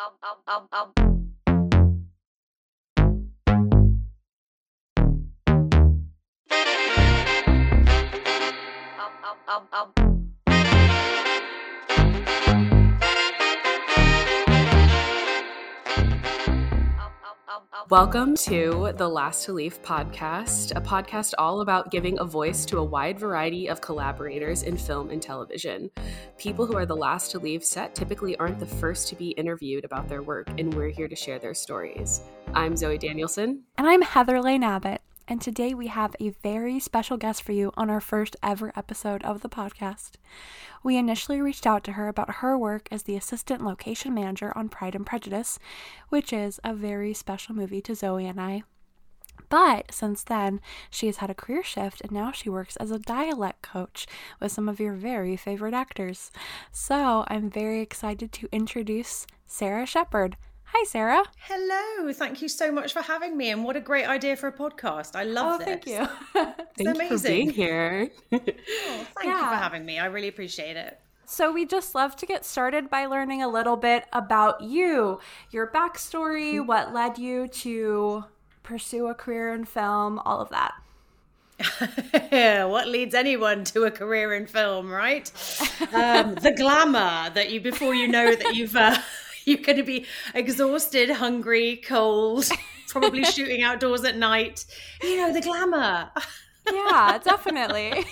up, up, up, up. Welcome to the Last to Leave podcast, a podcast all about giving a voice to a wide variety of collaborators in film and television. People who are the last to leave set typically aren't the first to be interviewed about their work, and we're here to share their stories. I'm Zoey Danielson. And I'm Heather Elaine Abbott. And today we have a very special guest for you on our first ever episode of the podcast. We initially reached out to her about her work as the assistant location manager on Pride and Prejudice, which is a very special movie to Zoey and I. But since then, she has had a career shift and now she works as a dialect coach with some of your very favorite actors. So I'm very excited to introduce Sarah Shepherd. Hi, Sarah. Hello. Thank you so much for having me. And what a great idea for a podcast. I love oh, this. Thank you. thank amazing. you for being here. oh, thank yeah. you for having me. I really appreciate it. So, we just love to get started by learning a little bit about you, your backstory, what led you to pursue a career in film, all of that. what leads anyone to a career in film, right? Um, the glamour that you, before you know that you've. Uh, you're going to be exhausted, hungry, cold, probably shooting outdoors at night. You know, the glamour. yeah, definitely.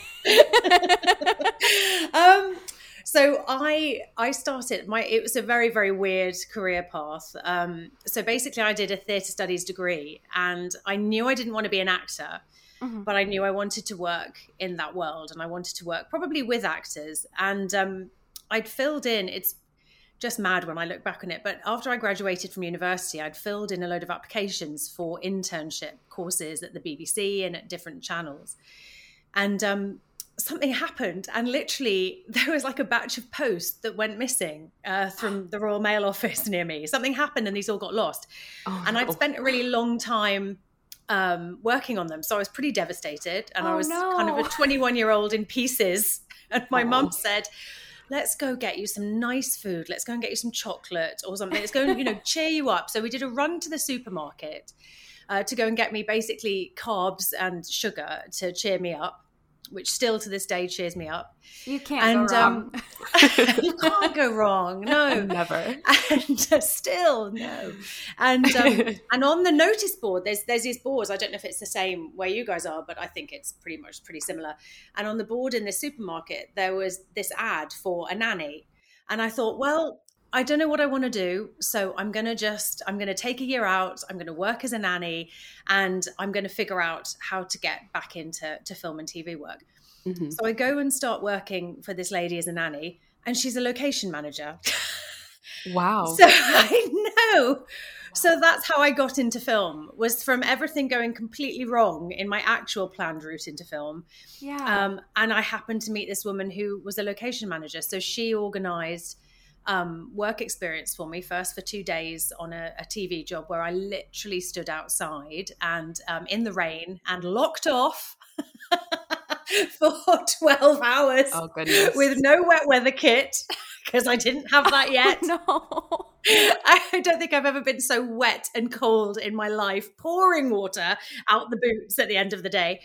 um, so I I started my it was a very very weird career path. Um, so basically, I did a theatre studies degree, and I knew I didn't want to be an actor. Mm-hmm. But I knew I wanted to work in that world, and I wanted to work probably with actors. And um, I'd filled in. It's just mad when I look back on it. But after I graduated from university, I'd filled in a load of applications for internship courses at the BBC and at different channels. And um, something happened, and literally there was like a batch of posts that went missing uh, from the Royal Mail office near me. Something happened, and these all got lost. Oh, and I'd spent a really long time um, working on them, so I was pretty devastated. And oh, I was no. kind of a 21 year old in pieces. And my oh. mum said, let's go get you some nice food. Let's go and get you some chocolate or something. Let's go you know, cheer you up. So we did a run to the supermarket uh, to go and get me basically carbs and sugar to cheer me up which still to this day cheers me up. You can't and, go wrong. Um, you can't go wrong. No, never. And uh, still no. And um, and on the notice board, there's there's these boards. I don't know if it's the same where you guys are, but I think it's pretty much pretty similar. And on the board in the supermarket, there was this ad for a nanny, and I thought, well, I don't know what I want to do. So I'm going to just, I'm going to take a year out. I'm going to work as a nanny and I'm going to figure out how to get back into to film and TV work. Mm-hmm. So I go and start working for this lady as a nanny and she's a location manager. Wow. so I know. So that's how I got into film was from everything going completely wrong in my actual planned route into film. Yeah. Um, and I happened to meet this woman who was a location manager. So she organized um, work experience for me first for two days on a, a TV job where I literally stood outside and um, in the rain and locked off. for 12 hours oh, goodness. with no wet weather kit because I didn't have that yet. Oh, no. I don't think I've ever been so wet and cold in my life, pouring water out the boots at the end of the day.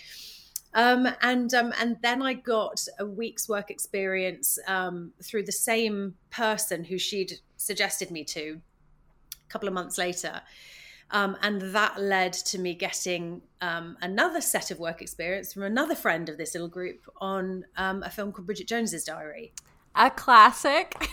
Um, and um, and then I got a week's work experience um, through the same person who she'd suggested me to a couple of months later. Um, and that led to me getting um, another set of work experience from another friend of this little group on um, a film called Bridget Jones's Diary. A classic.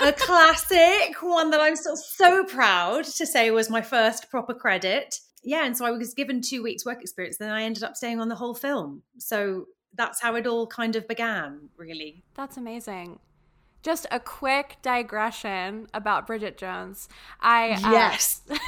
a classic, one that I'm still so proud to say was my first proper credit yeah, and so I was given two weeks work experience. Then I ended up staying on the whole film. So that's how it all kind of began, really. That's amazing. Just a quick digression about Bridget Jones. I uh, yes, uh,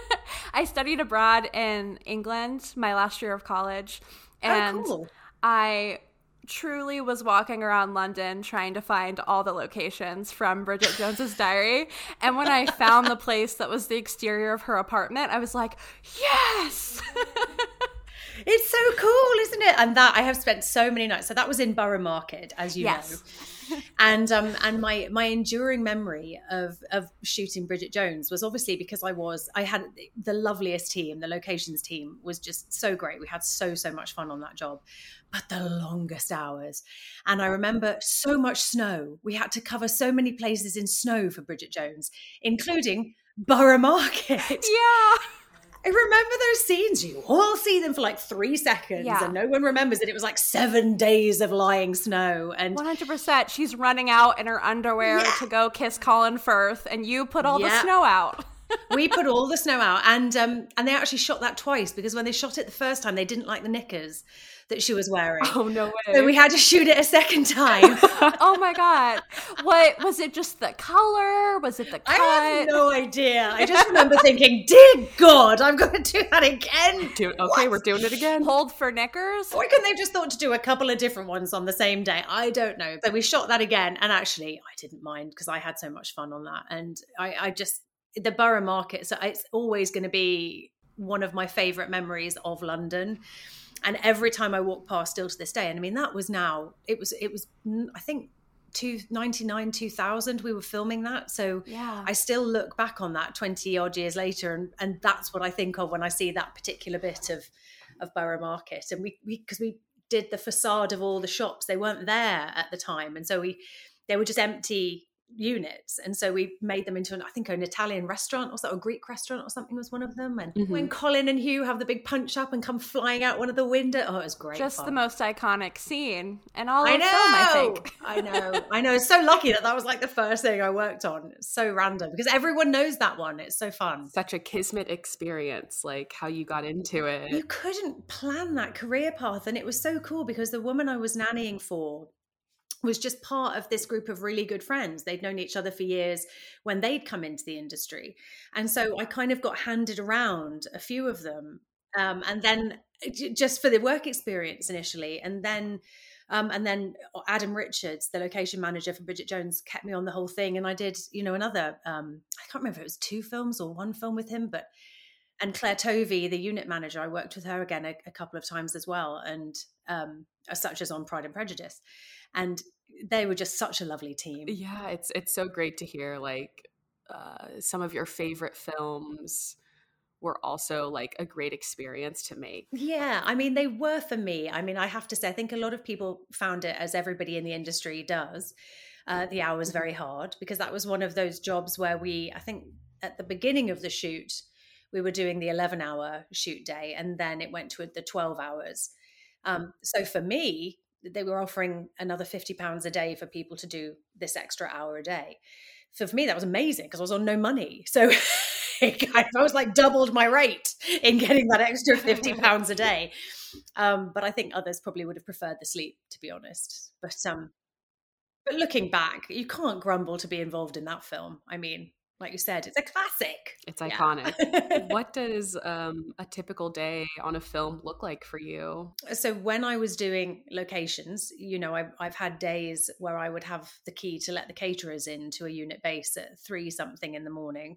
I studied abroad in England my last year of college, oh, and oh, cool. I truly was walking around London trying to find all the locations from Bridget Jones's diary. And when I found the place that was the exterior of her apartment, I was like, yes. it's so cool, isn't it? And that I have spent so many nights. So that was in Borough Market, as you yes. know. And um and my my enduring memory of of shooting Bridget Jones was obviously because I was I had the loveliest team the locations team was just so great. We had so so much fun on that job but the longest hours. And I remember so much snow. We had to cover so many places in snow for Bridget Jones including Borough Market. Yeah I remember those scenes. You all see them for like three seconds, Yeah. and no one remembers that it was like seven days of lying snow. And 100% she's running out in her underwear Yeah. to go kiss colin firth and you put all the snow out we put all the snow out, and um, and they actually shot that twice because when they shot it the first time, they didn't like the knickers that she was wearing. Oh no way. So we had to shoot it a second time. oh my god what was it just the color was it the cut I have no idea. I just remember thinking, "Dear God, I'm going to do that again." Do- okay, we're doing it again. hold for knickers Why couldn't they just thought to do a couple of different ones on the same day? I don't know. So we shot that again, and actually, I didn't mind because I had so much fun on that. And I, I just the Borough Market. So it's always going to be one of my favourite memories of London. And every time I walk past, still to this day, and I mean that was now it was it was mm, I think two ninety nine two thousand we were filming that. So yeah. I still look back on that 20 odd years later and and that's what I think of when I see that particular bit of of Borough Market. And we we because we did the facade of all the shops. They weren't there at the time. And so we they were just empty units and so we made them into an I think an Italian restaurant or so, a Greek restaurant or something was one of them and Mhm. when Colin and Hugh have the big punch up and come flying out one of the window oh it was great just fun. the most iconic scene and all I know. film i think I know. I know. It's so lucky that that was like the first thing I worked on. It's so random because everyone knows that one. It's so fun. Such a kismet experience, like how you got into it. You couldn't plan that career path. And it was so cool because the woman I was nannying for was just part of this group of really good friends. They'd known each other for years when they'd come into the industry. And so I kind of got handed around a few of them. Um, and then just for the work experience initially. And then um, and then Adam Richards, the location manager for Bridget Jones, kept me on the whole thing. And I did, you know, another, um, I can't remember if it was two films or one film with him, but, and Claire Tovey, the unit manager, I worked with her again a, a couple of times as well. And um, such as on Pride and Prejudice. And they were just such a lovely team. Yeah, it's it's so great to hear like uh, some of your favorite films were also like a great experience to make. Yeah, I mean, they were for me. I mean, I have to say, I think a lot of people found it, as everybody in the industry does, uh, the hours very hard because that was one of those jobs where we, I think at the beginning of the shoot, we were doing the 11 hour shoot day and then it went to the 12 hours. Um, so for me, they were offering another 50 pounds a day for people to do this extra hour a day. So for me, that was amazing because I was on no money. So I was like doubled my rate in getting that extra 50 pounds a day. Um, but I think others probably would have preferred the sleep, to be honest. But um, but looking back, you can't grumble to be involved in that film. I mean, like you said, it's a classic. It's Yeah. iconic. what does um, a typical day on a film look like for you? so when I was doing locations, you know, I've, I've had days where I would have the key to let the caterers in to a unit base at three something in the morning,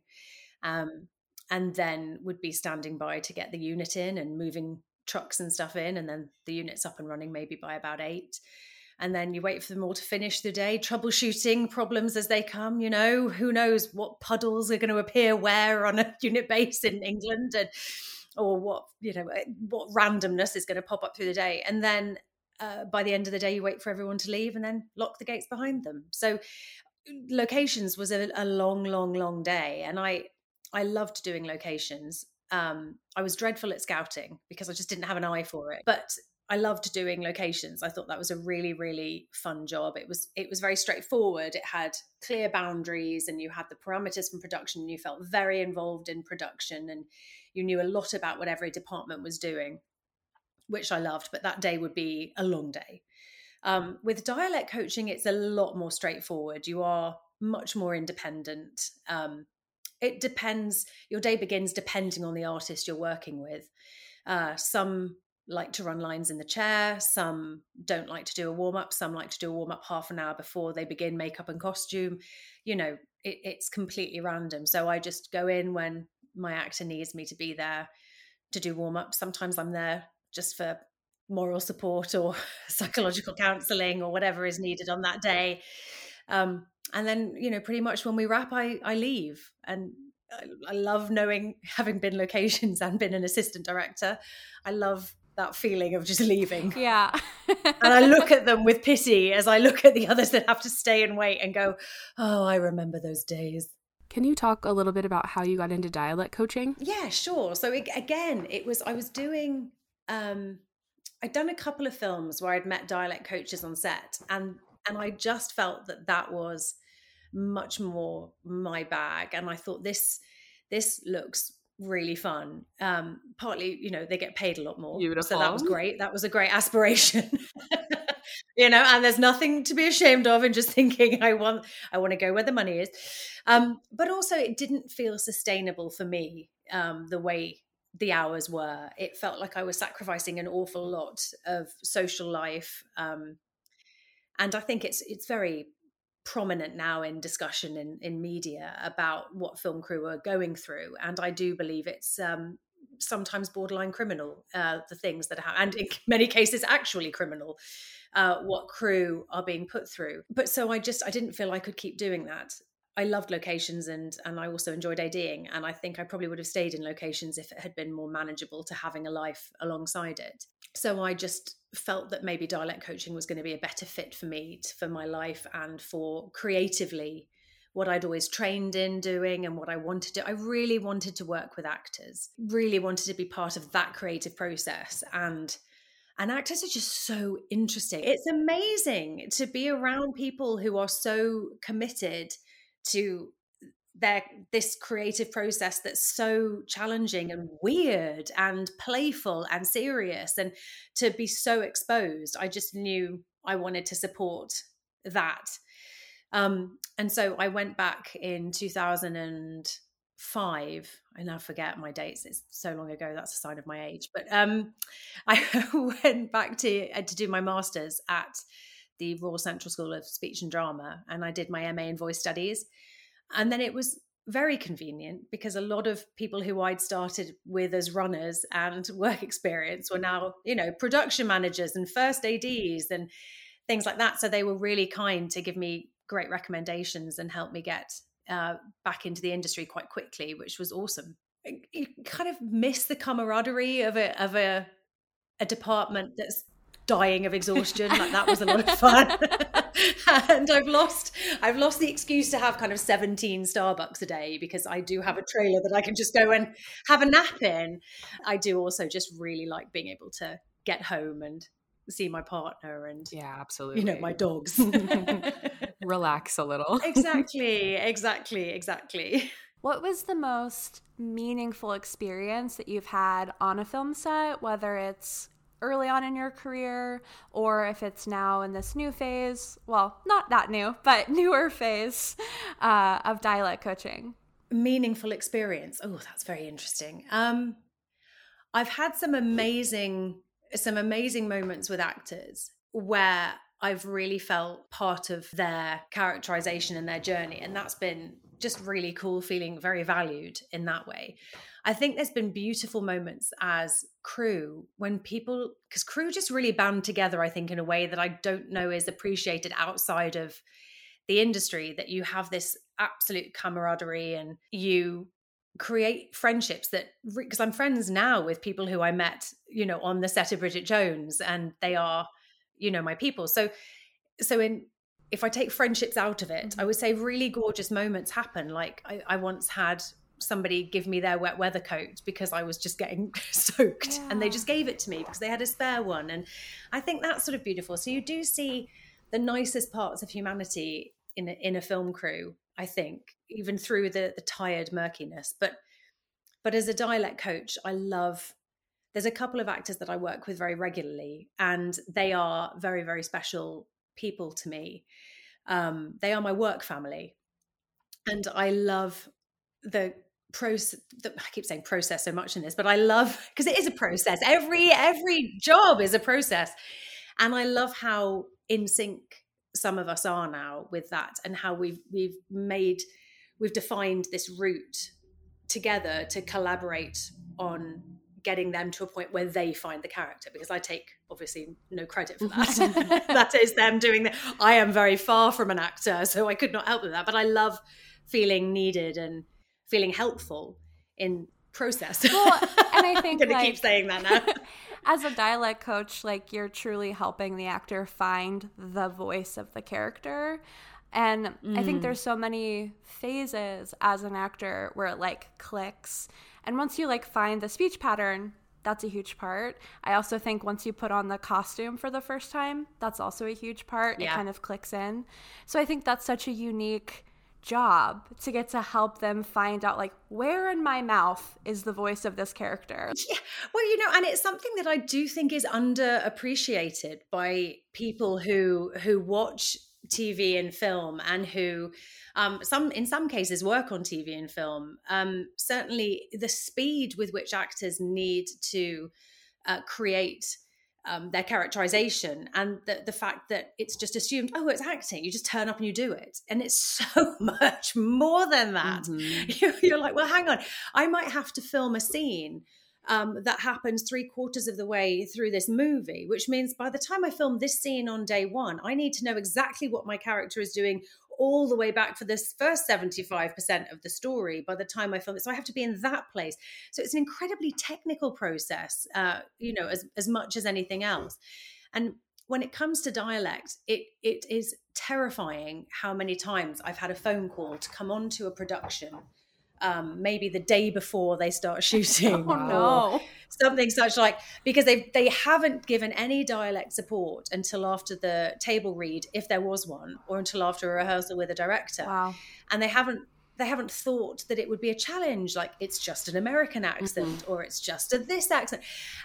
um, and then would be standing by to get the unit in and moving trucks and stuff in, and then the unit's up and running maybe by about eight. And then you wait for them all to finish the day, troubleshooting problems as they come. You know, who knows what puddles are going to appear where on a unit base in England, and or what you know what randomness is going to pop up through the day. And then uh, by the end of the day you wait for everyone to leave and then lock the gates behind them. So locations was a, a long long long day and i i loved doing locations. Um i was dreadful at scouting because i just didn't have an eye for it. But I loved doing locations. I thought that was a really, really fun job. It was it was very straightforward. It had clear boundaries and you had the parameters from production and you felt very involved in production and you knew a lot about what every department was doing, which I loved. But that day would be a long day. Um, with dialect coaching, it's a lot more straightforward. You are much more independent. Um, it depends, your day begins depending on the artist you're working with. Uh, some like to run lines in the chair, some don't like to do a warm up, some like to do a warm up half an hour before they begin makeup and costume. You know, it, it's completely random. So I just go in when my actor needs me to be there to do warm up. Sometimes I'm there just for moral support or psychological counseling or whatever is needed on that day. Um, and then, you know, pretty much when we wrap, I, I leave. And I, I love knowing, having been locations and been an assistant director, I love that feeling of just leaving. Yeah. and I look at them with pity as I look at the others that have to stay and wait and go, oh, I remember those days. Can you talk a little bit about how you got into dialect coaching? Yeah, sure. So it, again, it was I was doing um I'd done a couple of films where I'd met dialect coaches on set and and I just felt that that was much more my bag and I thought this this looks really fun. Um partly you know they get paid a lot more. Beautiful. so that was great. That was a great aspiration. You know and there's nothing to be ashamed of in just thinking i want i want to go where the money is. Um but also it didn't feel sustainable for me um the way the hours were. It felt like i was sacrificing an awful lot of social life um and i think it's it's very prominent now in discussion in, in media about what film crew are going through. And I do believe it's um, sometimes borderline criminal, uh, the things that happen, and in many cases, actually criminal, uh, what crew are being put through. But so I just, I didn't feel I could keep doing that. I loved locations and and I also enjoyed ADing and I think I probably would have stayed in locations if it had been more manageable to having a life alongside it. So I just felt that maybe dialect coaching was going to be a better fit for me for my life and for creatively what I'd always trained in doing and what I wanted to I really wanted to work with actors. Really wanted to be part of that creative process and and actors are just so interesting. It's amazing to be around people who are so committed to their this creative process that's so challenging and weird and playful and serious and to be so exposed. I just knew i wanted to support that. Um, and so i went back in 2005 i now forget my dates it's so long ago that's a sign of my age but um, i went back to uh, to do my masters at the royal central school of speech and drama and i did my ma in voice studies and then it was very convenient because a lot of people who I'd started with as runners and work experience were now, you know, production managers and first ADs and things like that. So they were really kind to give me great recommendations and help me get uh, back into the industry quite quickly, which was awesome. You kind of miss the camaraderie of a of a a department that's dying of exhaustion. Like that was a lot of fun. and I've lost I've lost the excuse to have kind of 17 Starbucks a day because I do have a trailer that I can just go and have a nap in. I do also just really like being able to get home and see my partner and yeah, absolutely. You know, my dogs. Relax a little. exactly, exactly, exactly. What was the most meaningful experience that you've had on a film set, whether it's early on in your career or if it's now in this new phase well not that new but newer phase uh, of dialect coaching. Meaningful experience. Oh that's very interesting. Um, i've had some amazing some amazing moments with actors where i've really felt part of their characterization and their journey and that's been just really cool feeling very valued in that way I think there's been beautiful moments as crew when people, because crew just really band together, I think, in a way that I don't know is appreciated outside of the industry, that you have this absolute camaraderie and you create friendships that because I'm friends now with people who I met, you know, on the set of Bridget Jones and they are, you know, my people. So so in if I take friendships out of it, mm-hmm. I would say really gorgeous moments happen. Like I, I once had somebody give me their wet weather coat because I was just getting soaked. Yeah. and they just gave it to me because they had a spare one. And I think that's sort of beautiful. So you do see the nicest parts of humanity in a, in a film crew I think even through the the tired murkiness. But but as a dialect coach I love there's a couple of actors that I work with very regularly and they are very very special people to me. Um, they are my work family. And I love the process i keep saying process so much in this but i love because it is a process every every job is a process and i love how in sync some of us are now with that and how we've we've made we've defined this route together to collaborate on getting them to a point where they find the character because I take obviously no credit for that. that is them doing that. I am very far from an actor, so I could not help with that. But I love feeling needed and feeling helpful in process. Well, and I think I'm gonna like, keep saying that now. as a dialect coach, like you're truly helping the actor find the voice of the character. And mm. I think mm. there's so many phases as an actor where it like clicks. And once you like find the speech pattern, that's a huge part. I also think once you put on the costume for the first time, that's also a huge part. Yeah. It kind of clicks in. So I think that's such a unique job to get to help them find out like where in my mouth is the voice of this character? Yeah. Well you know and it's something that i do think is underappreciated by people who who watch tv and film and who um, some in some cases work on tv and film. Um, certainly the speed with which actors need to uh, create um, their characterization and the, the fact that it's just assumed, oh, it's acting. You just turn up and you do it. And it's so much more than that. Mm-hmm. You're like, well, hang on. I might have to film a scene um, that happens three quarters of the way through this movie, which means by the time I film this scene on day one, I need to know exactly what my character is doing all the way back for this first 75% of the story by the time I film it. So I have to be in that place. So it's an incredibly technical process, uh, you know, as, as much as anything else. And when it comes to dialect, it it is terrifying how many times I've had a phone call to come on to a production um, maybe the day before they start shooting. oh, no. Something such like because they they haven't given any dialect support until after the table read, if there was one, or until after a rehearsal with a director. Wow. And they haven't they haven't thought that it would be a challenge like it's just an american accent mm-hmm. or it's just a this accent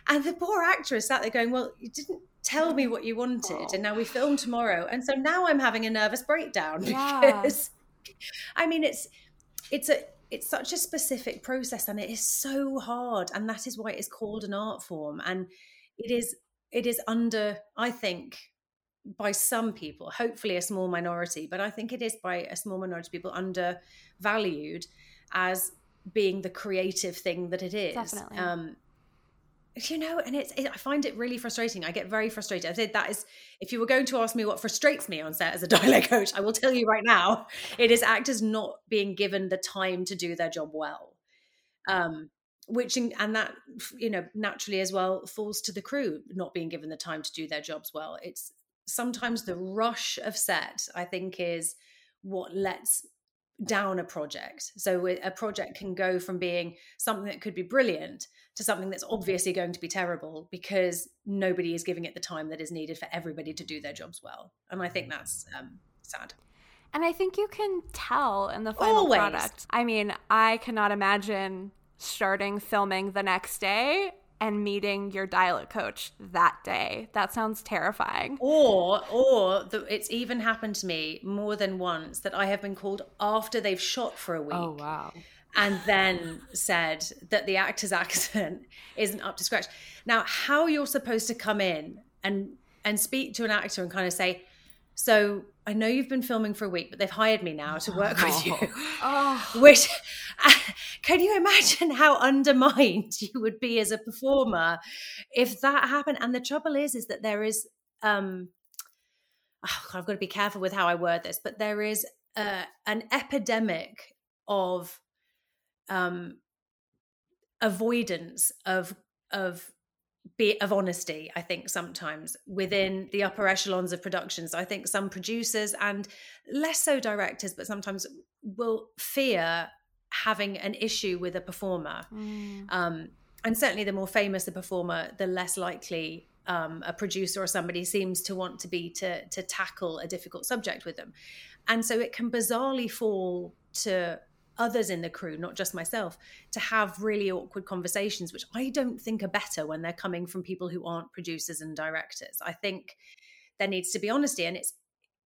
and the poor actress sat there going well you didn't tell me what you wanted oh. and now we film tomorrow and so now i'm having a nervous breakdown because yeah. i mean it's it's a it's such a specific process and it is so hard and that is why it's called an art form and it is it is under i think by some people hopefully a small minority but i think it is by a small minority of people undervalued as being the creative thing that it is Definitely. Um, you know and it's it, i find it really frustrating. I get very frustrated. I said that is if you were going to ask me what frustrates me on set as a dialect coach i will tell you right now it is actors not being given the time to do their job well. Um which and that you know naturally as well falls to the crew not being given the time to do their jobs well. It's sometimes the rush of set i think is what lets down a project. So a project can go from being something that could be brilliant to something that's obviously going to be terrible because nobody is giving it the time that is needed for everybody to do their jobs well. And I think that's um, sad. And I think you can tell in the final Always. product. I mean, I cannot imagine starting filming the next day and meeting your dialect coach that day. That sounds terrifying. Or, or the, it's even happened to me more than once that I have been called after they've shot for a oh, week. Oh wow! And then said that the actor's accent isn't up to scratch. Now, how you're supposed to come in and and speak to an actor and kind of say, so I know you've been filming for a week, but they've hired me now to work oh. with you. Oh. Which can you imagine how undermined you would be as a performer if that happened? And the trouble is, is that there is um oh God, I've got to be careful with how I word this, but there is uh, an epidemic of um avoidance of of be of honesty i think sometimes within the upper echelons of productions i think some producers and less so directors but sometimes will fear having an issue with a performer mm. um, and certainly the more famous the performer the less likely um, a producer or somebody seems to want to be to to tackle a difficult subject with them and so it can bizarrely fall to others in the crew, not just myself, to have really awkward conversations, which I don't think are better when they're coming from people who aren't producers and directors. I think there needs to be honesty, and it's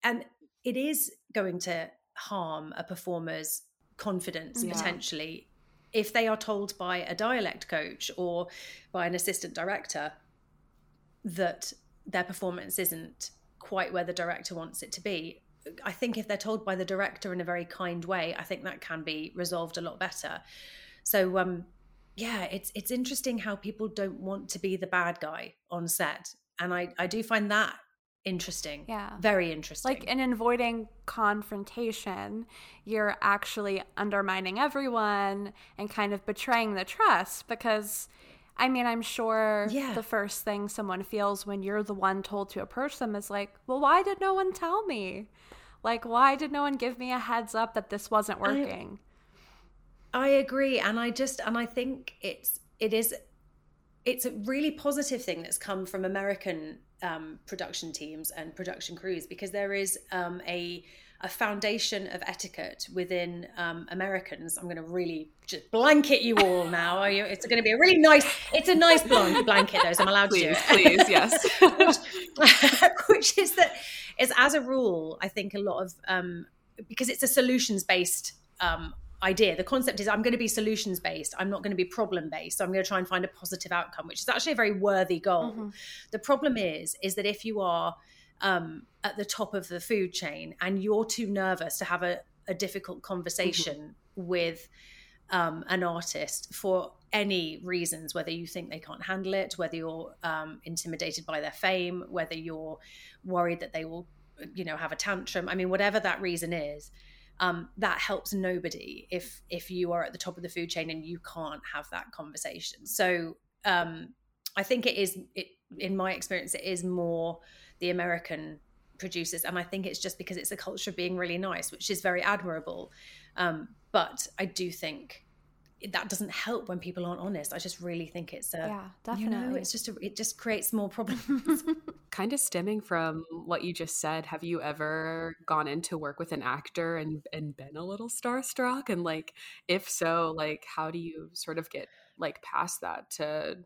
and it is going to harm a performer's confidence yeah. potentially if they are told by a dialect coach or by an assistant director that their performance isn't quite where the director wants it to be I think if they're told by the director in a very kind way, I think that can be resolved a lot better. So, um, yeah, it's it's interesting how people don't want to be the bad guy on set, and I I do find that interesting. Yeah. Very interesting. Like in avoiding confrontation, you're actually undermining everyone and kind of betraying the trust because I mean, I'm sure Yeah. the first thing someone feels when you're the one told to approach them is like, well, why did no one tell me? Like, why did no one give me a heads up that this wasn't working? I agree, and I just and I think it's it is it's a really positive thing that's come from American um, production teams and production crews because there is um, a a foundation of etiquette within um, Americans. I'm going to really just blanket you all now. Are you- It's going to be a really nice. It's a nice blanket, blanket though, so I'm allowed to do Please, please, yes. which is that is as a rule i think a lot of um because it's a solutions based um idea the concept is i'm going to be solutions based i'm not going to be problem based so i'm going to try and find a positive outcome which is actually a very worthy goal the problem is is that if you are um at the top of the food chain and you're too nervous to have a, a difficult conversation with um, an artist for any reasons, whether you think they can't handle it, whether you're um, intimidated by their fame, whether you're worried that they will, you know, have a tantrum. I mean, whatever that reason is, um, that helps nobody if if you are at the top of the food chain and you can't have that conversation. So um, I think it is, it, in my experience, it is more the American producers, and I think it's just because it's a culture of being really nice, which is very admirable. Um, but I do think that doesn't help when people aren't honest. I just really think it's a Yeah, You know, it's just a, it just creates more problems. kind of stemming from what you just said, have you ever gone into work with an actor and and been a little starstruck? And like, if so, like, how do you sort of get like past that to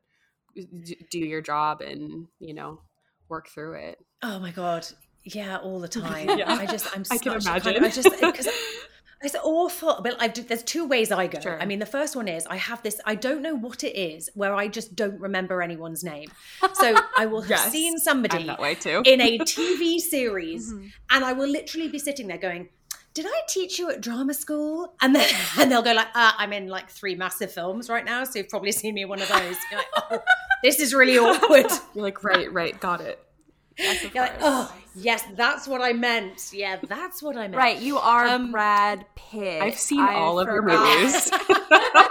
d- do your job and you know work through it? oh my god, yeah, all the time. Yeah. I just I'm I can a kind imagine. of- I just because it's awful. But I do, there's two ways I go. Sure. I mean, the first one is I have this. I don't know what it is where I just don't remember anyone's name. So I will have Yes, seen somebody that way too. in a TV series, Mhm. and I will literally be sitting there going, "Did I teach you at drama school?" And then and they'll go like, uh, "I'm in like three massive films right now, so you've probably seen me in one of those." You're like, oh, this is really awkward. You're like, right, right, got it. Yes, of You're like, "Oh, yes, that's what I meant. Yeah, that's what I meant." Right, you are Um, Brad Pitt. I've seen I all of your movies.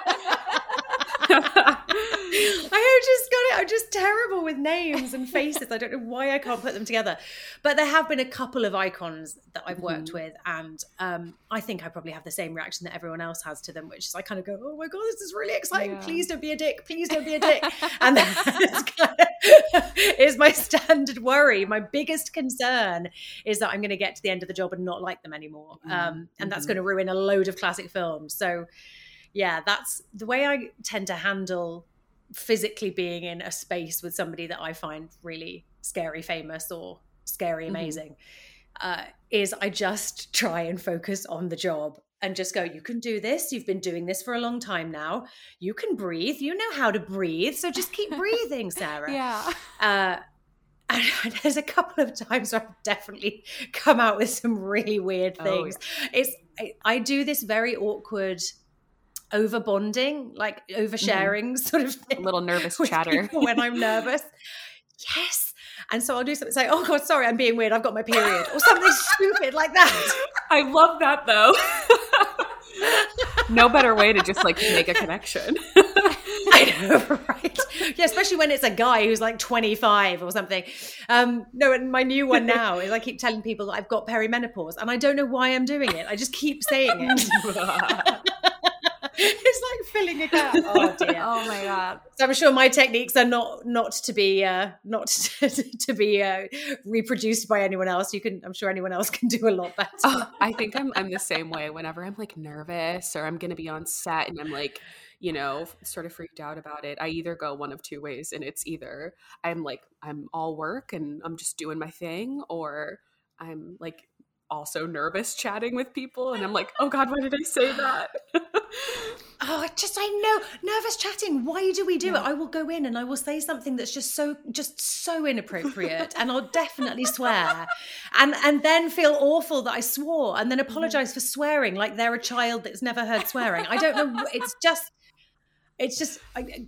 I have just got it. I'm just terrible with names and faces. I don't know why I can't put them together. But there have been a couple of icons that I've worked with, and um, I think I probably have the same reaction that everyone else has to them, which is I kind of go, "Oh my god, this is really exciting! Yeah. Please don't be a dick. Please don't be a dick." and kind of is my standard worry. My biggest concern is that I'm going to get to the end of the job and not like them anymore, um, and that's going to ruin a load of classic films. So yeah, that's the way I tend to handle physically being in a space with somebody that I find really scary, famous, or scary, Mhm. amazing. Uh, is I just try and focus on the job and just go, you can do this. You've been doing this for a long time now. You can breathe. You know how to breathe. So just keep breathing, Sarah. Yeah. Uh, and there's a couple of times where I've definitely come out with some really weird Oh, things. It's I, I do this very awkward over bonding, like oversharing sort of thing. A little nervous chatter. when I'm nervous. Yes. And so I'll do something say, oh God, sorry, I'm being weird. I've got my period. Or something stupid like that. I love that though. no better way to just like make a connection. I know, right? Yeah, especially when it's a guy who's like 25 or something. Um, no, and my new one now is I keep telling people that I've got perimenopause, and I don't know why I'm doing it. I just keep saying it. it's like filling a gap. Oh dear. Oh my god. So I'm sure my techniques are not not to be uh, not to, to be uh, reproduced by anyone else. You can, I'm sure anyone else can do a lot better. Oh, I think I'm I'm the same way. Whenever I'm like nervous or I'm gonna be on set and I'm like, you know, sort of freaked out about it, I either go one of two ways, and it's either I'm like I'm all work and I'm just doing my thing, or I'm like also nervous chatting with people, and I'm like, oh god, why did I say that? Oh, I just I know nervous chatting. Why do we do it? I will go in and I will say something that's just so just so inappropriate, and I'll definitely swear, and and then feel awful that I swore, and then apologize for swearing like they're a child that's never heard swearing. I don't know. It's just it's just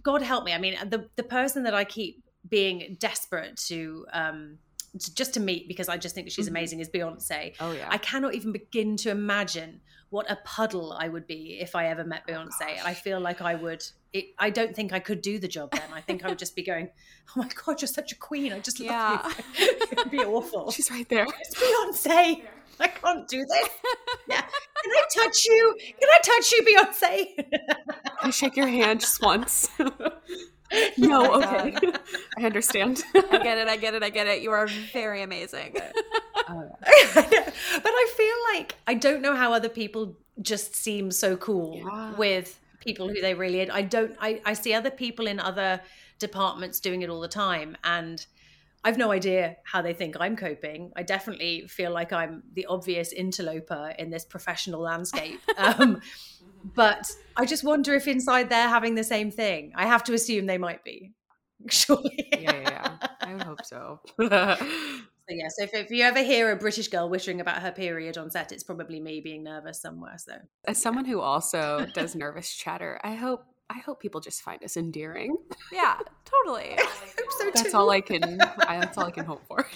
God help me. I mean, the the person that I keep being desperate to um to, just to meet because I just think she's mm-hmm. amazing is Beyonce. Oh yeah. I cannot even begin to imagine what a puddle I would be if I ever met oh, Beyonce. Oh, I feel like I would. It, I don't think I could do the job then. I think I would just be going, "Oh my god, you're such a queen! I just yeah. love you." It'd be awful. She's right there. It's Beyonce. I can't do this. Yeah. Can I touch you? Can I touch you, Beyonce? Can I shake your hand just once? No, okay. I understand. I get it. I get it. I get it. You are very amazing. but I feel like I don't know how other people just seem so cool yeah. with people who they really I don't I, I see other people in other departments doing it all the time and I've no idea how they think I'm coping. I definitely feel like I'm the obvious interloper in this professional landscape. Um, but I just wonder if inside they're having the same thing. I have to assume they might be. Surely. yeah, yeah, yeah. I would hope so. so yeah, so if, if, you ever hear a British girl whittering about her period on set, it's probably me being nervous somewhere. So as someone who also does nervous chatter, I hope I hope people just find us endearing. Yeah, totally. so that's all I can. I, that's all I can hope for.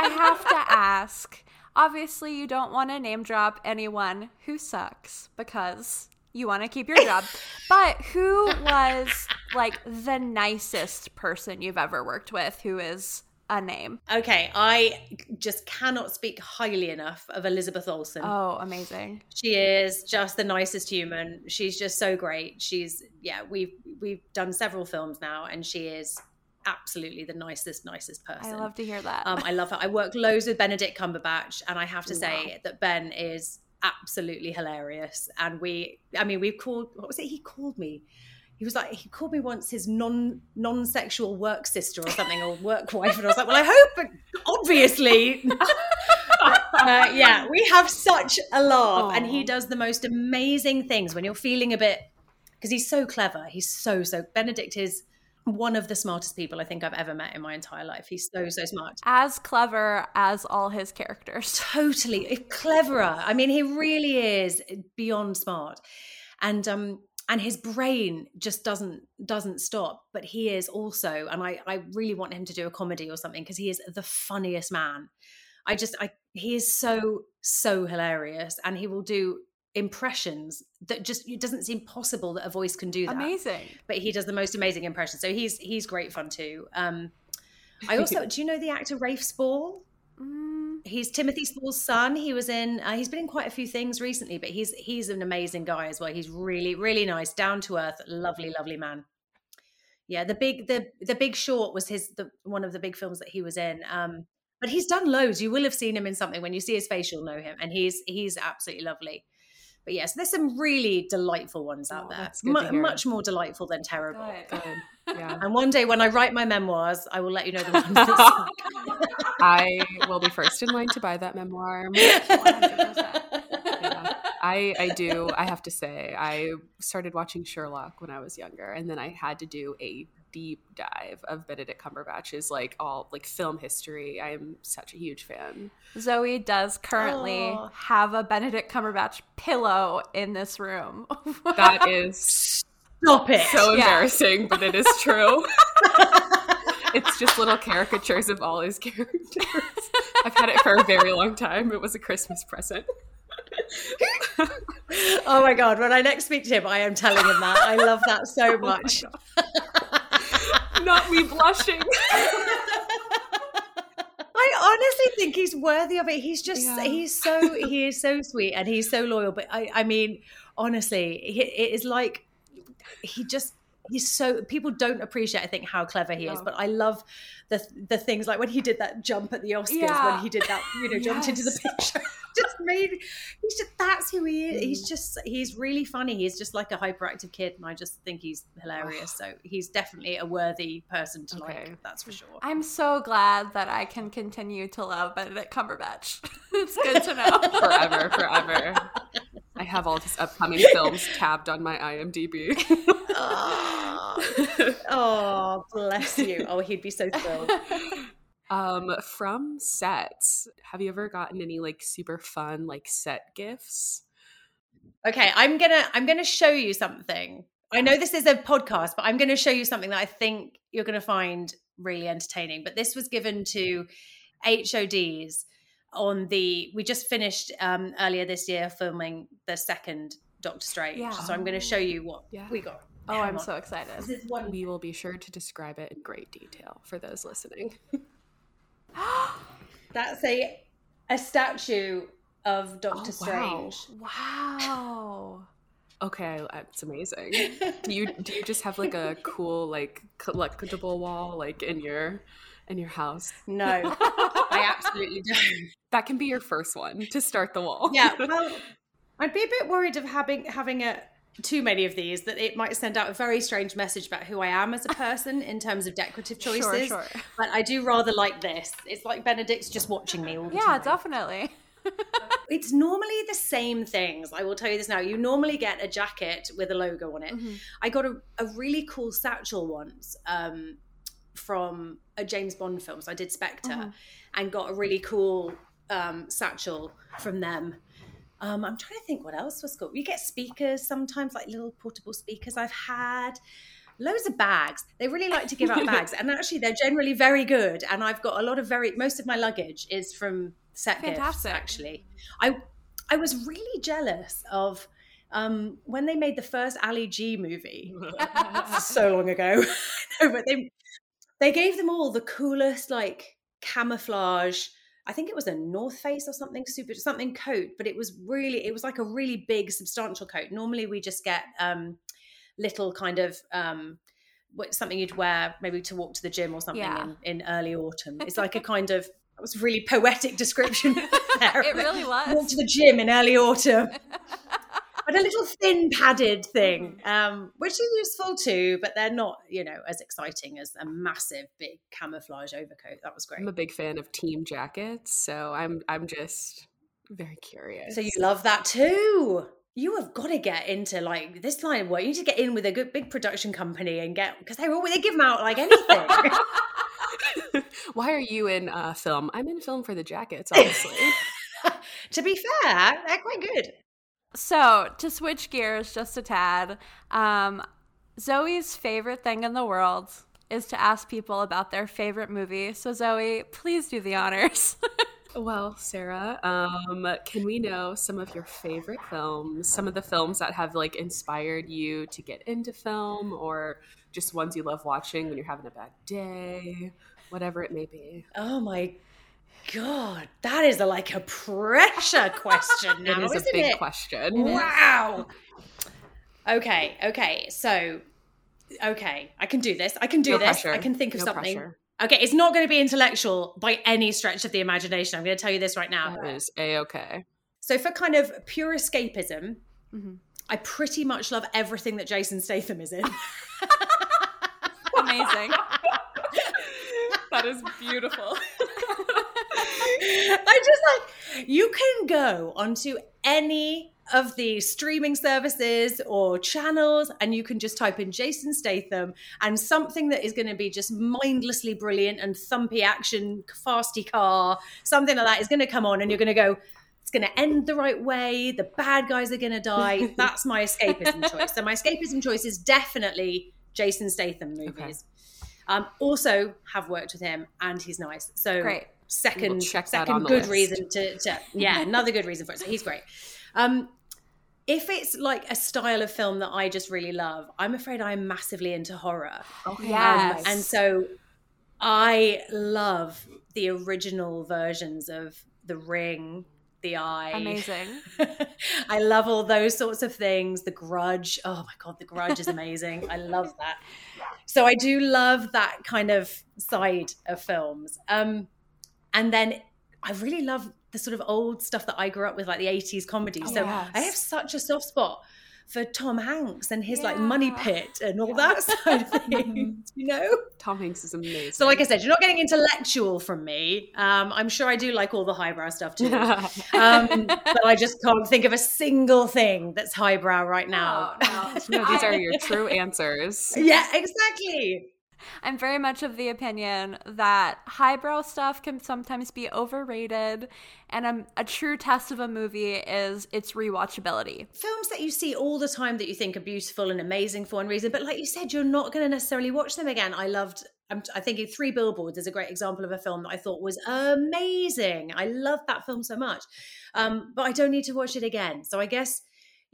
I have to ask. Obviously, you don't want to name drop anyone who sucks because you want to keep your job. but who was like the nicest person you've ever worked with? Who is a name. Okay, I just cannot speak highly enough of Elizabeth Olsen. Oh, amazing. She is just the nicest human. She's just so great. She's yeah, we've we've done several films now and she is absolutely the nicest nicest person. I love to hear that. Um, I love her. I work loads with Benedict Cumberbatch and I have to say that Ben is absolutely hilarious and we I mean we've called what was it he called me he was like he called me once his non non-sexual work sister or something or work wife and i was like well i hope obviously uh, yeah we have such a laugh Aww. and he does the most amazing things when you're feeling a bit because he's so clever he's so so benedict is one of the smartest people I think I've ever met in my entire life. He's so so smart. As clever as all his characters. Totally. Cleverer. I mean, he really is beyond smart. And um and his brain just doesn't doesn't stop but he is also and i i really want him to do a comedy or something because he is the funniest man i just i he is so so hilarious and he will do impressions that just it doesn't seem possible that a voice can do that amazing but he does the most amazing impressions so he's he's great fun too um i also do you know the actor rafe spall mm. he's Timothy Spall's son. He was in. Uh, he's been in quite a few things recently, but he's he's an amazing guy as well. He's really really nice, down to earth, lovely lovely man. Yeah, the big the the Big Short was his the one of the big films that he was in. Um, but he's done loads. You will have seen him in something. When you see his face, you'll know him, and he's he's absolutely lovely. But yes, yeah, so there's some really delightful ones out oh, there. M- much more delightful than terrible. Yeah. And one day when I write my memoirs, I will let you know the ones I will be first in line to buy that memoir. Oh, I, I do. I have to say, I started watching Sherlock when I was younger, and then I had to do a deep dive of Benedict Cumberbatch's like all like film history. I am such a huge fan. Zoey does currently oh. have a Benedict Cumberbatch pillow in this room. that is Stop it. So embarrassing, yeah. but it is true. it's just little caricatures of all his characters. I've had it for a very long time. It was a Christmas present. oh my god! When I next speak to him, I am telling him that. I love that so oh much. Not me blushing. I honestly think he's worthy of it. He's just yeah. he's so he is so sweet and he's so loyal. But I I mean honestly, it is like he just he's so people don't appreciate i think how clever he is but i love the the things like when he did that jump at the oscars yeah. when he did that you know jumped into the picture. Just made he's just that's who he is. Mm. he's just he's really funny. He's just like a hyperactive kid and i just think he's hilarious. So he's definitely a worthy person to okay. like that's for sure. I'm so glad that i can continue to love benedict cumberbatch. It's good to know. Forever forever I have all his upcoming films tabbed on my IMDb. oh, oh, bless you. Oh, he'd be so thrilled. Um, from sets, have you ever gotten any like super fun like set gifts? Okay, I'm gonna I'm gonna show you something. I know this is a podcast, but I'm gonna show you something that I think you're gonna find really entertaining. But this was given to HODs on the we just finished um earlier this year filming the second Doctor Strange. Yeah. So I'm gonna show you what Yeah. we got. Oh, I'm on. so excited. This is one We will be sure to describe it in great detail for those listening. that's a a statue of Doctor Oh, wow. Strange. Wow. Okay, it's amazing. Do you do you just have like a cool like collectible wall like in your in your house? No, absolutely don't. That can be your first one to start the wall. Yeah, well, I'd be a bit worried of having having a too many of these that it might send out a very strange message about who I am as a person in terms of decorative choices. sure. But I do rather like this. It's like Benedict's just watching me all the Yeah, time. Yeah, definitely. It's normally the same things. I will tell you this now. You normally get a jacket with a logo on it. Mhm. I got a, a really cool satchel once um, from a James Bond film. So I did Spectre Mhm. and got a really cool um, satchel from them. Um, I'm trying to think what else was cool. You get speakers sometimes, like little portable speakers. I've had loads of bags. They really like to give out bags, and actually, they're generally very good. And I've got a lot of very most of my luggage is from set gifts. Actually, I I was really jealous of um, when they made the first Ali G movie so long ago. no, but they they gave them all the coolest like camouflage. I think it was a North Face or something super something coat, but it was really it was like a really big substantial coat. Normally we just get um little kind of um something you'd wear maybe to walk to the gym or something Yeah. in, in early autumn. It's like a kind of that was a really poetic description. there. It really was. Walk to the gym in early autumn but a little thin padded thing, um, which is useful too, but they're not, you know, as exciting as a massive big camouflage overcoat. That was great. I'm a big fan of team jackets, so I'm I'm just very curious. So you love that too. You have got to get into like this line of work. You need to get in with a good big production company and get because they always they give them out like anything. Why are you in uh, film? I'm in film for the jackets, honestly. to be fair, they're quite good. So, to switch gears just a tad, um, Zoey's favorite thing in the world is to ask people about their favorite movie. So, Zoe, please do the honors. well, Sarah, um, can we know some of your favorite films? Some of the films that have like inspired you to get into film, or just ones you love watching when you're having a bad day, whatever it may be. Oh my god, that is a, like a pressure question now, it is a isn't big it? question. Wow. Okay, okay. So, okay, I can do this. I can do No this. pressure. I can think of No something. pressure. Okay, it's not going to be intellectual by any stretch of the imagination. I'm going to tell you this right now. That is a okay. So, for kind of pure escapism, Mhm. I pretty much love everything that Jason Statham is in. Amazing. that is beautiful. I just like you can go onto any of the streaming services or channels and you can just type in Jason Statham and something that is going to be just mindlessly brilliant and thumpy action fasty car something like that is going to come on and you're going to go it's going to end the right way. The bad guys are going to die. That's my escapism choice. So my escapism choice is definitely Jason Statham movies. Um, also have worked with him and he's nice. So Great. Second We'll check second good list. reason to, to yeah another good reason for it so he's great um if it's like a style of film that i just really love i'm afraid i'm massively into horror Okay. Yes. and so i love the original versions of the ring the eye Amazing. I love all those sorts of things. The Grudge. Oh my God, The Grudge is amazing. I love that. So I do love that kind of side of films. Um, and then I really love the sort of old stuff that I grew up with, like the 80s comedy. Oh, so yes. I have such a soft spot for Tom Hanks and his like money pit and all that side of things, you know? Tom Hanks is amazing. So, like I said, you're not getting intellectual from me. Um, I'm sure I do like all the highbrow stuff too um, but I just can't think of a single thing that's highbrow right now. No, no. no, these are your true answers. yeah, exactly. I'm very much of the opinion that highbrow stuff can sometimes be overrated, and a, a, true test of a movie is its rewatchability. Films that you see all the time that you think are beautiful and amazing for one reason, but like you said, you're not going to necessarily watch them again. I loved. I'm, I think Three Billboards is a great example of a film that I thought was amazing. I love that film so much, um, but I don't need to watch it again. So I guess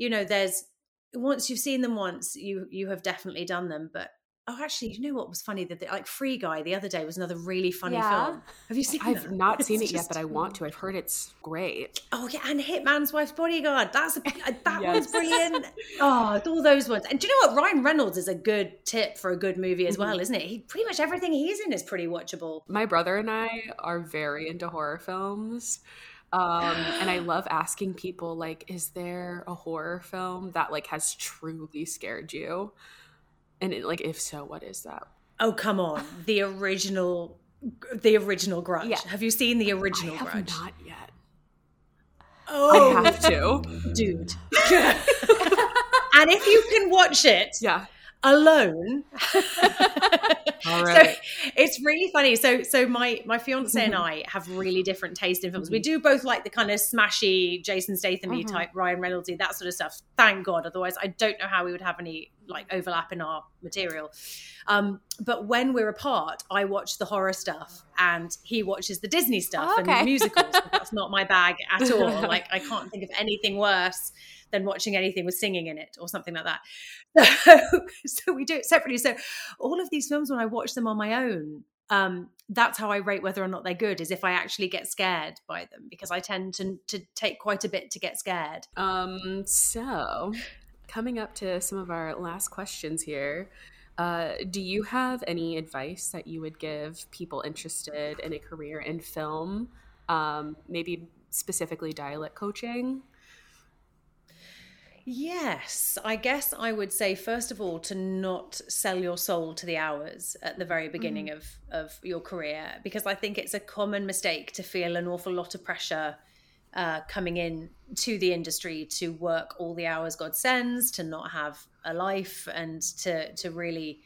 you know, there's once you've seen them once, you you have definitely done them, but Oh, actually, you know what was funny? That like Free Guy the other day was another really funny yeah. film. Have you seen? It? I've that? not seen it yet, but I want to. I've heard it's great. Oh yeah, and Hitman's Wife's Bodyguard. That's a, that yes. one's brilliant. oh, all those ones. And do you know what? Ryan Reynolds is a good tip for a good movie as well, mm-hmm. isn't it? He pretty much everything he's in is pretty watchable. My brother and I are very into horror films. Um, and I love asking people like, is there a horror film that like has truly scared you? And it, like, if so, what is that? Oh, come on. The original, the original Grudge. Yeah. Have you seen the original I have Grudge? Not yet. Oh, I have to, dude. and if you can watch it, yeah, alone. All right. So it's really funny. So so my my fiance and I have really different taste in films. Mm-hmm. We do both like the kind of smashy Jason Statham mm-hmm. type, Ryan Reynoldsy, that sort of stuff. Thank God. Otherwise, I don't know how we would have any like overlap in our material. Um, but when we're apart, I watch the horror stuff and he watches the Disney stuff oh, okay. and musicals. that's not my bag at all. Like I can't think of anything worse than watching anything with singing in it or something like that. So, so we do it separately. So all of these films, when I watch them on my own, um, that's how I rate whether or not they're good. Is if I actually get scared by them because I tend to to take quite a bit to get scared. Um, so coming up to some of our last questions here. Uh, do you have any advice that you would give people interested in a career in film, um, maybe specifically dialect coaching? Yes, I guess I would say first of all to not sell your soul to the hours at the very beginning mm. of of your career because I think it's a common mistake to feel an awful lot of pressure uh, coming in to the industry to work all the hours God sends, to not have a life, and to to really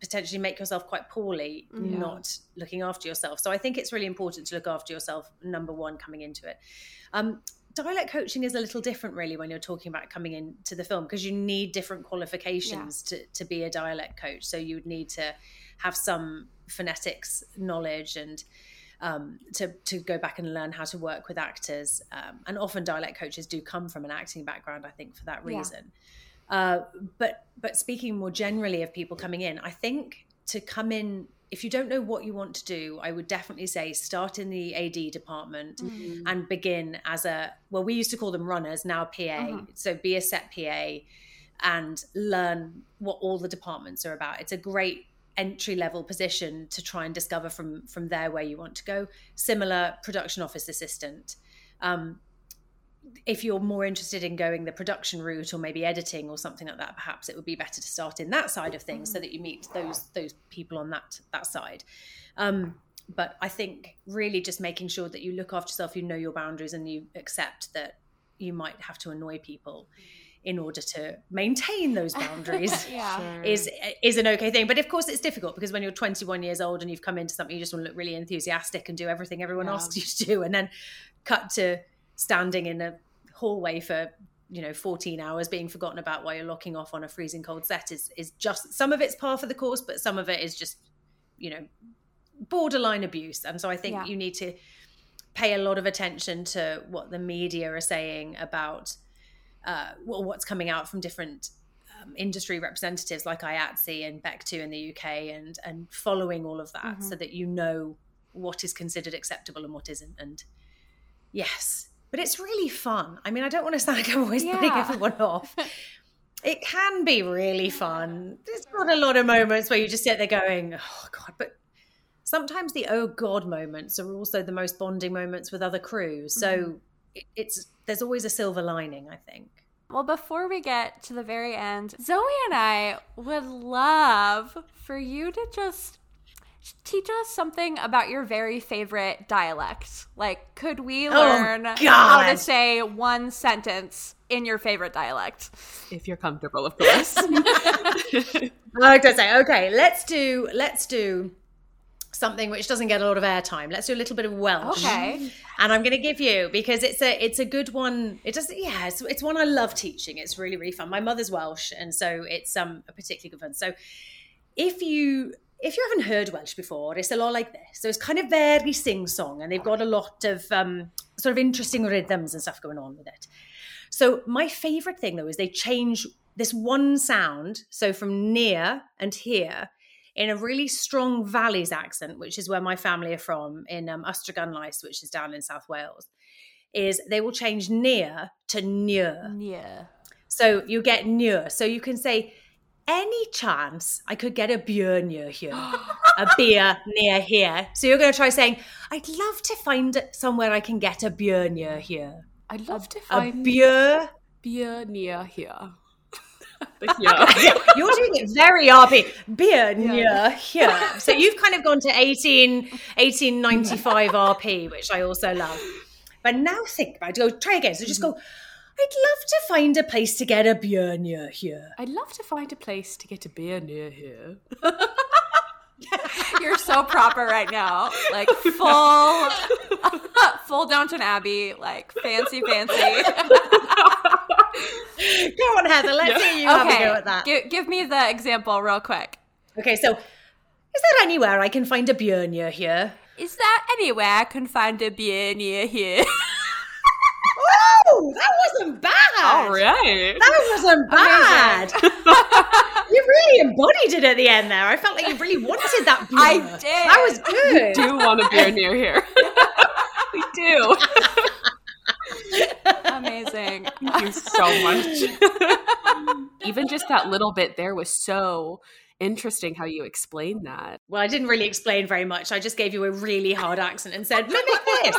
potentially make yourself quite poorly, yeah. not looking after yourself. So I think it's really important to look after yourself. Number one, coming into it. Um, dialect coaching is a little different really when you're talking about coming into the film because you need different qualifications yeah. to, to be a dialect coach so you would need to have some phonetics knowledge and um, to to go back and learn how to work with actors um, and often dialect coaches do come from an acting background i think for that reason yeah. uh, but but speaking more generally of people coming in i think to come in if you don't know what you want to do, I would definitely say start in the AD department mm-hmm. and begin as a well, we used to call them runners, now PA. Uh-huh. So be a set PA and learn what all the departments are about. It's a great entry level position to try and discover from from there where you want to go. Similar production office assistant. Um, if you're more interested in going the production route or maybe editing or something like that perhaps it would be better to start in that side of things so that you meet those those people on that that side um, but i think really just making sure that you look after yourself you know your boundaries and you accept that you might have to annoy people in order to maintain those boundaries yeah. sure. is is an okay thing but of course it's difficult because when you're 21 years old and you've come into something you just want to look really enthusiastic and do everything everyone yeah. asks you to do and then cut to standing in a hallway for you know 14 hours being forgotten about while you're locking off on a freezing cold set is is just some of it's par for the course but some of it is just you know borderline abuse and so i think yeah. you need to pay a lot of attention to what the media are saying about uh, what's coming out from different um, industry representatives like IATSE and Bectu in the UK and and following all of that mm-hmm. so that you know what is considered acceptable and what isn't and yes but it's really fun. I mean, I don't want to sound like I'm always yeah. putting everyone off. It can be really fun. There's not a lot of moments where you just sit there going, oh God, but sometimes the oh God moments are also the most bonding moments with other crews. So mm-hmm. It's there's always a silver lining, I think. Well, before we get to the very end, Zoey and I would love for you to just teach us something about your very favorite dialect. Like, could we Oh, learn how to say one sentence in your favorite dialect? If you're comfortable, of course. I like to say, okay, let's do let's do something which doesn't get a lot of airtime. Let's do a little bit of Welsh. Okay. And I'm going to give you because it's a it's a good one. It does yeah, it's, it's one I love teaching. It's really really fun. My mother's Welsh, and so it's um a particularly good fun. So if you if you haven't heard Welsh before, it's a lot like this. So it's kind of very sing song, and they've got a lot of um sort of interesting rhythms and stuff going on with it. So my favorite thing though is they change this one sound, so from near and here, in a really strong valleys accent, which is where my family are from, in um, Ystrad which is down in South Wales, is they will change near to near. Yeah. So you get near. So you can say, any chance I could get a beer near here, a beer near here. So you're going to try saying, I'd love to find somewhere I can get a beer near here. I'd love to find A beer. beer near here. Here. You're doing it very RP. Beer near here. So you've kind of gone to 18, 1895 RP, which I also love. But now think about it. Go try again. So just mm-hmm. go, I'd love to find a place to get a beer near here. I'd love to find a place to get a beer near here. You're so proper right now. Like full full Downton Abbey, like fancy fancy. Go on, Heather. Let's hear you have a go at that. Give, give me the example real quick. Okay, so is there anywhere I can find a beer near here? Is there anywhere I can find a beer near here? Oh, that wasn't bad. All right. That wasn't bad. you really embodied it at the end there. I felt like you really wanted that beer. I did. That was good. We do want a beer near here. we do. Amazing. Thank you so much. Even just that little bit there was so interesting how you explained that. Well, I didn't really explain very much. I just gave you a really hard accent and said, mimic this.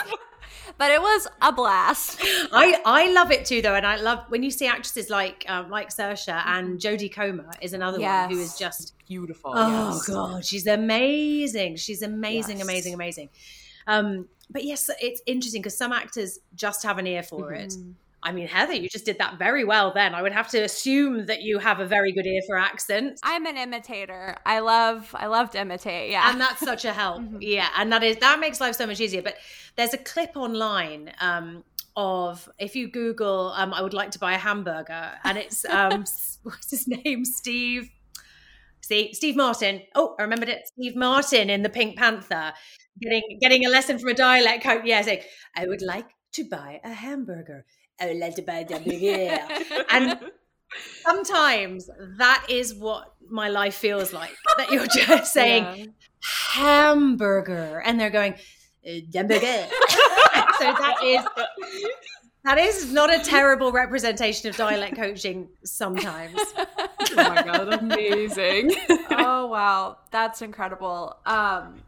But it was a blast. I, I love it too, though. And I love when you see actresses like um, like Saoirse and Jodie Comer is another one who is just Beautiful. Oh yes. god, she's amazing. She's amazing, Yes. amazing, amazing. Um, but yes, it's interesting because some actors just have an ear for it. I mean, Heather, you just did that very well. Then I would have to assume that you have a very good ear for accents, I'm an imitator. I love I love to imitate. Yeah. and that's such a help. Mm-hmm. Yeah, and that is that makes life so much easier. But there's a clip online. Um, of if you Google, um, I would like to buy a hamburger, and it's um, what's his name, Steve. See, Steve Martin. Oh, I remembered it. Steve Martin in the Pink Panther, getting getting a lesson from a dialect coach. Yeah, saying, I would like to buy a hamburger. I would like to buy a hamburger. and sometimes that is what my life feels like. That you're just saying Yeah. hamburger, and they're going "Uh, hamburger. so that is that is not a terrible representation of dialect coaching. Sometimes. Oh my god, amazing. oh wow, that's incredible. Um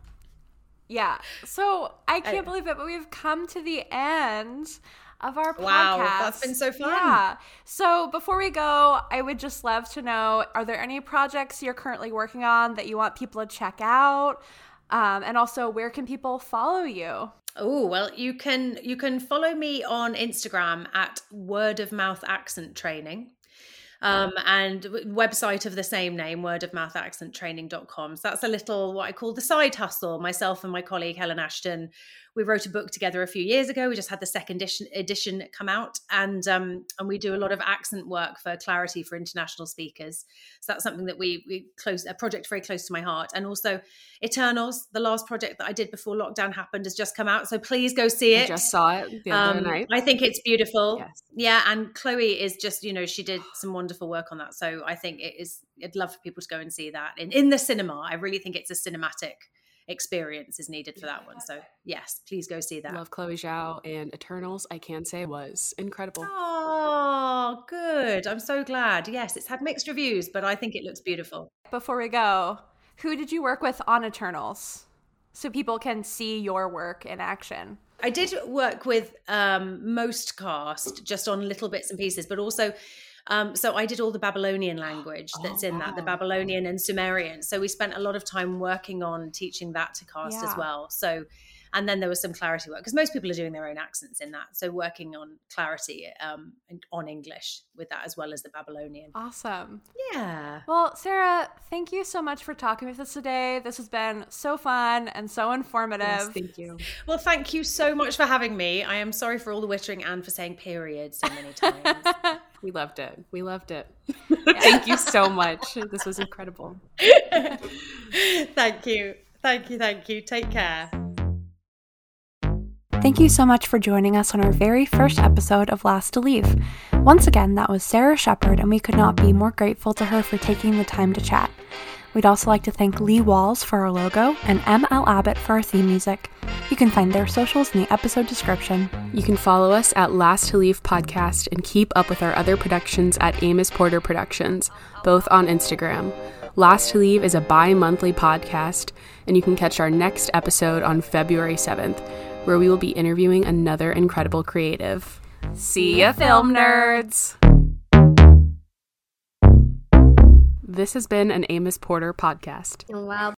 yeah. So I can't believe it, but we've come to the end of our podcast. Wow, that's been so fun. Yeah. So before we go, I would just love to know are there any projects you're currently working on that you want people to check out? Um, and also, where can people follow you? Oh well, you can you can follow me on Instagram at word of mouth accent training. Um, and website of the same name, word of mouth accent training.com. So that's a little what I call the side hustle. Myself and my colleague Helen Ashton, we wrote a book together a few years ago. We just had the second edition, edition come out, and um, and we do a lot of accent work for Clarity for international speakers. So that's something that we we close a project very close to my heart, and also Eternals, the last project that I did before lockdown happened, has just come out. So please go see I it. just saw it the other Um, night. I think it's beautiful. Yes. Yeah, and Chloe is just, you know, she did some wonderful work on that. So I think it is I'd love for people to go and see that in, in the cinema. I really think it's a cinematic experience is needed for that one. So yes, please go see that. Love Chloe Zhao and Eternals, I can say was incredible. Oh, good. I'm so glad. Yes, it's had mixed reviews, but I think it looks beautiful. Before we go, who did you work with on Eternals? So people can see your work in action. I did work with um, most cast just on little bits and pieces, but also Um, so I did all the Babylonian language that's oh, in that, the Babylonian and Sumerian. So we spent a lot of time working on teaching that to cast Yeah. as well. So, and then there was some clarity work because most people are doing their own accents in that. So working on clarity um, on English with that as well as the Babylonian. Awesome. Yeah. Well, Sarah, thank you so much for talking with us today. This has been so fun and so informative. Yes, thank you. Well, thank you so much for having me. I am sorry for all the wittering and for saying period so many times. We loved it. We loved it. thank you so much. This was incredible. thank you. Thank you. Thank you. Take care. Thank you so much for joining us on our very first episode of Last to Leave. Once again, that was Sarah Shepherd, and we could not be more grateful to her for taking the time to chat. We'd also like to thank Lee Walls for our logo and ML Abbott for our theme music. You can find their socials in the episode description. You can follow us at Last to Leave Podcast and keep up with our other productions at Amos Porter Productions, both on Instagram. Last to Leave is a bi monthly podcast, and you can catch our next episode on February 7th, where we will be interviewing another incredible creative. See ya, film nerds! This has been an Amos Porter podcast. Wow.